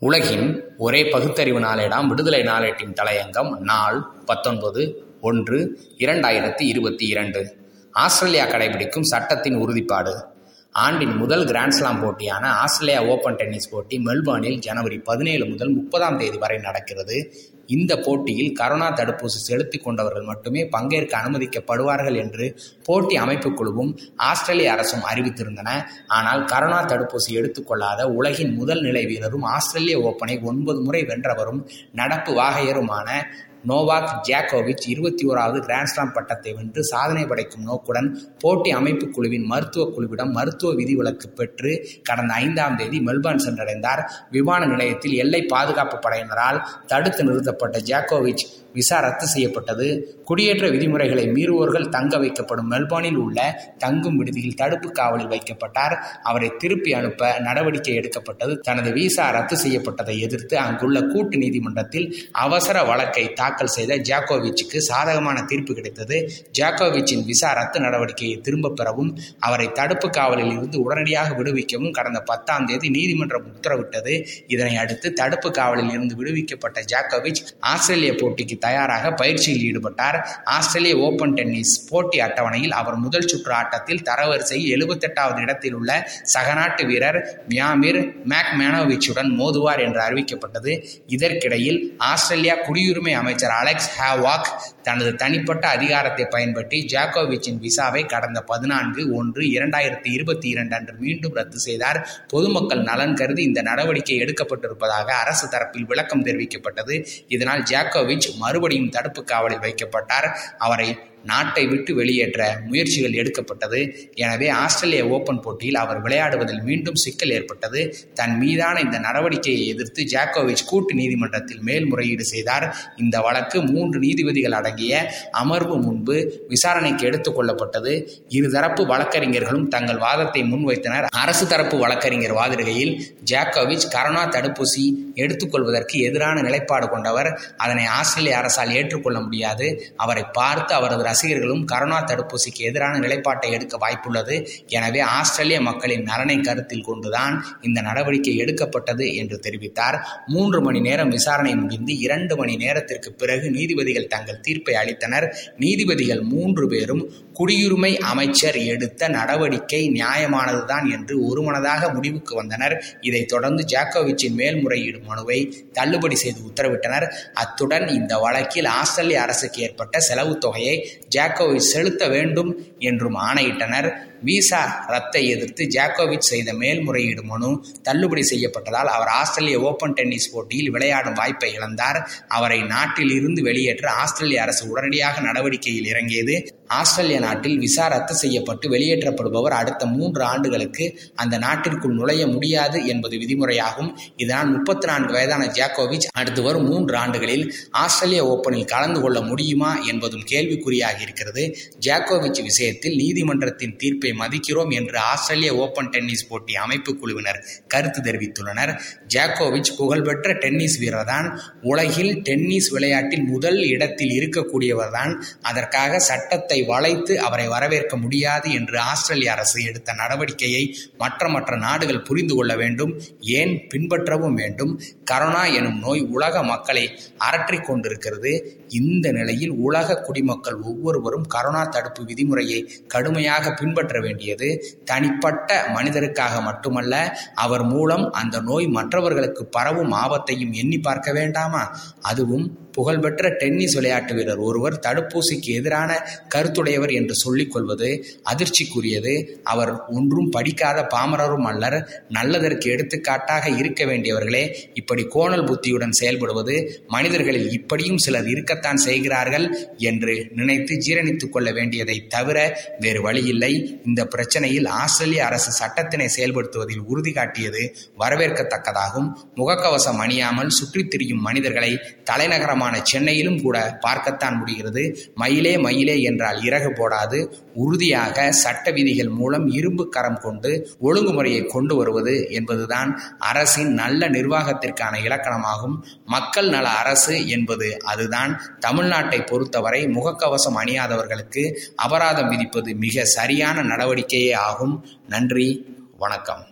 உலகின் ஒரே பகுத்தறிவு நாளேடாம் விடுதலை நாளேட்டின் தலையங்கம் நாள் பத்தொன்பது ஒன்று இரண்டாயிரத்தி இருபத்தி இரண்டு. ஆஸ்திரேலியா கடைபிடிக்கும் சட்டத்தின் உறுதிப்பாடு. ஆண்டின் முதல் கிராண்ட்ஸ்லாம் போட்டியான ஆஸ்திரேலியா ஓபன் டென்னிஸ் போட்டி மெல்பர்னில் ஜனவரி பதினேழு முதல் முப்பதாம் தேதி வரை நடக்கிறது. இந்த போட்டியில் கரோனா தடுப்பூசி செலுத்திக் கொண்டவர்கள் மட்டுமே பங்கேற்க அனுமதிக்கப்படுவார்கள் என்று போட்டி அமைப்பு குழுவும் ஆஸ்திரேலிய அரசும் அறிவித்திருந்தன. ஆனால் கரோனா தடுப்பூசி எடுத்துக்கொள்ளாத உலகின் முதல் நிலை வீரரும் ஆஸ்திரேலிய ஓப்பனை ஒன்பது முறை வென்றவரும் நடப்பு வாகையருமான நோவாக் ஜாக்கோவிச் இருபத்தி ஓராவது கிராண்ட்ஸ்லாம் பட்டத்தை வென்று சாதனை படைக்கும் நோக்குடன் போட்டி அமைப்பு குழுவின் மருத்துவ குழுவிடம் மருத்துவ விதிவிலக்கு பெற்று கடந்த ஐந்தாம் தேதி மெல்பர்ன் சென்றடைந்தார். விமான நிலையத்தில் எல்லை பாதுகாப்பு படையினரால் தடுத்து நிறுத்தப்பட்ட ஜாக்கோவிச் விசா ரத்து செய்யப்பட்டது. குடியேற்ற விதிமுறைகளை மீறுவோர்கள் தங்க வைக்கப்படும் மெல்போர்னில் உள்ள தங்கும் விடுதியில் தடுப்பு காவலில் வைக்கப்பட்டார். அவரை திருப்பி அனுப்ப நடவடிக்கை எடுக்கப்பட்டது. தனது விசா ரத்து செய்யப்பட்டதை எதிர்த்து அங்குள்ள கூட்டு நீதிமன்றத்தில் அவசர வழக்கை தாக்கல் செய்த ஜாக்கோவிச்சுக்கு சாதகமான தீர்ப்பு கிடைத்தது. ஜாக்கோவிச்சின் விசா ரத்து நடவடிக்கையை திரும்பப் பெறவும் அவரை தடுப்பு காவலில் இருந்து உடனடியாக விடுவிக்கவும் கடந்த பத்தாம் தேதி நீதிமன்றம் உத்தரவிட்டது. இதனை அடுத்து தடுப்பு காவலில் இருந்து விடுவிக்கப்பட்ட ஜாக்கோவிச் ஆஸ்திரேலிய போட்டிக்கு தயாராக பயிற்சியில் ஈடுபட்டார். ஆஸ்திரேலிய ஓபன் டென்னிஸ் போட்டி அட்டவணையில் அவர் முதல் சுற்று ஆட்டத்தில் தரவரிசையில் எழுபத்தெட்டாவது இடத்தில் உள்ள சகநாட்டு வீரர் மியாமிர் மேக் மேனோவிச்சுடன் மோதுவார் என்று அறிவிக்கப்பட்டது. இதற்கிடையில் ஆஸ்திரேலியா குடியுரிமை அமைச்சர் அலெக்ஸ் ஹேவாக் தனது தனிப்பட்ட அதிகாரத்தை பயன்படுத்தி ஜாக்கோவிச்சின் விசாவை கடந்த பதினான்கு ஒன்று இரண்டாயிரத்தி இருபத்தி இரண்டு அன்று மீண்டும் ரத்து செய்தார். பொதுமக்கள் நலன் கருதி இந்த நடவடிக்கை எடுக்கப்பட்டிருப்பதாக அரசு தரப்பில் விளக்கம் தெரிவிக்கப்பட்டது. இதனால் ஜாக்கோவிச் மறுபடியும் தடுப்பு காவலில் வைக்கப்பட்டார். அவரை நாட்டை விட்டு வெளியேற்ற முயற்சிகள் எடுக்கப்பட்டது. எனவே ஆஸ்திரேலிய ஓபன் போட்டியில் அவர் விளையாடுவதில் மீண்டும் சிக்கல் ஏற்பட்டது. தன் மீதான இந்த நடவடிக்கையை எதிர்த்து ஜாக்கோவிச் கூட்டு நீதிமன்றத்தில் மேல்முறையீடு செய்தார். இந்த வழக்கு மூன்று நீதிபதிகள் அடங்கிய அமர்வு முன்பு விசாரணைக்கு எடுத்துக் கொள்ளப்பட்டது. இருதரப்பு வழக்கறிஞர்களும் தங்கள் வாதத்தை முன்வைத்தனர். அரசு தரப்பு வழக்கறிஞர் வாதிடுகையில் ஜாக்கோவிச் கரோனா தடுப்பூசி எடுத்துக்கொள்வதற்கு எதிரான நிலைப்பாடு கொண்டவர். அதனை ஆஸ்திரேலிய அரசால் ஏற்றுக்கொள்ள முடியாது. அவரை பார்த்து அவரது ரசிகர்களும் கரோனா தடுப்பூசிக்கு எதிரான நிலைப்பாட்டை எடுக்க வாய்ப்புள்ளது. எனவே ஆஸ்திரேலிய மக்களின் நலனை கருத்தில் கொண்டுதான் இந்த நடவடிக்கை எடுக்கப்பட்டது என்று தெரிவித்தார். மூன்று மணி நேரம் விசாரணை முடிந்து இரண்டு மணி நேரத்திற்கு பிறகு நீதிபதிகள் தங்கள் தீர்ப்பை அளித்தனர். நீதிபதிகள் மூன்று பேரும் குடியுரிமை அமைச்சர் எடுத்த நடவடிக்கை நியாயமானதுதான் என்று ஒருமனதாக முடிவுக்கு வந்தனர். இதைத் தொடர்ந்து ஜாக்கோவிச்சின் மேல்முறையீடு மனுவை தள்ளுபடி செய்து உத்தரவிட்டனர். அத்துடன் இந்த வழக்கில் ஆஸ்திரேலிய அரசுக்கு ஏற்பட்ட செலவு தொகையை ஜாக்கோவிச் செலுத்த வேண்டும் என்றும் ஆணையிட்டனர். விசா ரத்தை எதிர்த்து ஜாக்கோவிச் செய்த மேல்முறையீடு மனு தள்ளுபடி செய்யப்பட்டதால் அவர் ஆஸ்திரேலிய ஓபன் டென்னிஸ் போட்டியில் விளையாடும் வாய்ப்பை இழந்தார். அவரை நாட்டில் இருந்து வெளியேற்ற ஆஸ்திரேலிய அரசு உடனடியாக நடவடிக்கையில் இறங்கியது. ஆஸ்திரேலிய நாட்டில் விசா ரத்து செய்யப்பட்டு வெளியேற்றப்படுபவர் அடுத்த மூன்று ஆண்டுகளுக்கு அந்த நாட்டிற்குள் நுழைய முடியாது என்பது விதிமுறையாகும். இதனால் முப்பத்தி நான்கு வயதான ஜாக்கோவிச் அடுத்து வரும் மூன்று ஆண்டுகளில் ஆஸ்திரேலிய ஓபனில் கலந்து கொள்ள முடியுமா என்பதும் கேள்விக்குறியாகி இருக்கிறது. ஜாக்கோவிச் விஷயத்தில் நீதிமன்றத்தின் தீர்ப்பை மதிக்கிறோம் என்று ஆஸ்திரேலிய ஓபன் டென்னிஸ் போட்டி அமைப்பு குழுவினர் கருத்து தெரிவித்துள்ளனர். ஜாக்கோவிச் புகழ்பெற்ற டென்னிஸ் வீரர்தான். உலகில் டென்னிஸ் விளையாட்டில் முதல் இடத்தில் இருக்கக்கூடியவர்தான். அதற்காக சட்டத்தை வளைத்து அவரை வரவேற்க முடியாது என்று ஆஸ்திரேலிய அரசு எடுத்த நடவடிக்கையை மற்ற மற்ற நாடுகள் புரிந்து கொள்ள வேண்டும் ஏன் பின்பற்றவும் வேண்டும். கரோனா எனும் நோய் உலக மக்களை அரற்றிக் கொண்டிருக்கிறது. இந்த நிலையில் உலக குடிமக்கள் ஒவ்வொருவரும் கரோனா தடுப்பு விதிமுறையை கடுமையாக பின்பற்ற வேண்டியது. தனிப்பட்ட மனிதருக்காக மட்டுமல்ல அவர் மூலம் அந்த நோய் மற்றவர்களுக்கு பரவும் ஆபத்தையும் எண்ணி பார்க்க வேண்டாமா? அதுவும் புகழ்பெற்ற டென்னிஸ் விளையாட்டு வீரர் ஒருவர் தடுப்பூசிக்கு எதிரான கருத்துடையவர் என்று சொல்லிக் கொள்வது அதிர்ச்சிக்குரியது. அவர் ஒன்றும் படிக்காத பாமரரும் அல்லர் நல்லதற்கு எடுத்துக்காட்டாக இருக்க வேண்டியவர்களே இப்படி கோணல் புத்தியுடன் செயல்படுவது மனிதர்களில் இப்படியும் சிலர் இருக்க இருக்கத்தான் செய்கிறார்கள் என்று நினைத்து ஜீரணித்துக் கொள்ள வேண்டியதை தவிர வேறு வழியில்லை. இந்த பிரச்சனையில் ஆஸ்திரேலிய அரசு சட்டத்தினை செயல்படுத்துவதில் உறுதி காட்டியது வரவேற்கத்தக்கதாகும். முகக்கவசம் அணியாமல் சுற்றித் திரியும் மனிதர்களை தலைநகரமான சென்னையிலும் கூட பார்க்கத்தான் முடிகிறது. மயிலே மயிலே என்றால் இறகு போடாது. உறுதியாக சட்ட விதிகள் மூலம் இரும்பு கரம் கொண்டு ஒழுங்குமுறையை கொண்டு வருவது என்பதுதான் அரசின் நல்ல நிர்வாகத்திற்கான இலக்கணமாகும். மக்கள் நல அரசு என்பது அதுதான் தமிழ்நாட்டை பொறுத்தவரை முகக்கவசம் அணியாதவர்களுக்கு அபராதம் விதிப்பது மிக சரியான நடவடிக்கையே ஆகும். நன்றி வணக்கம்.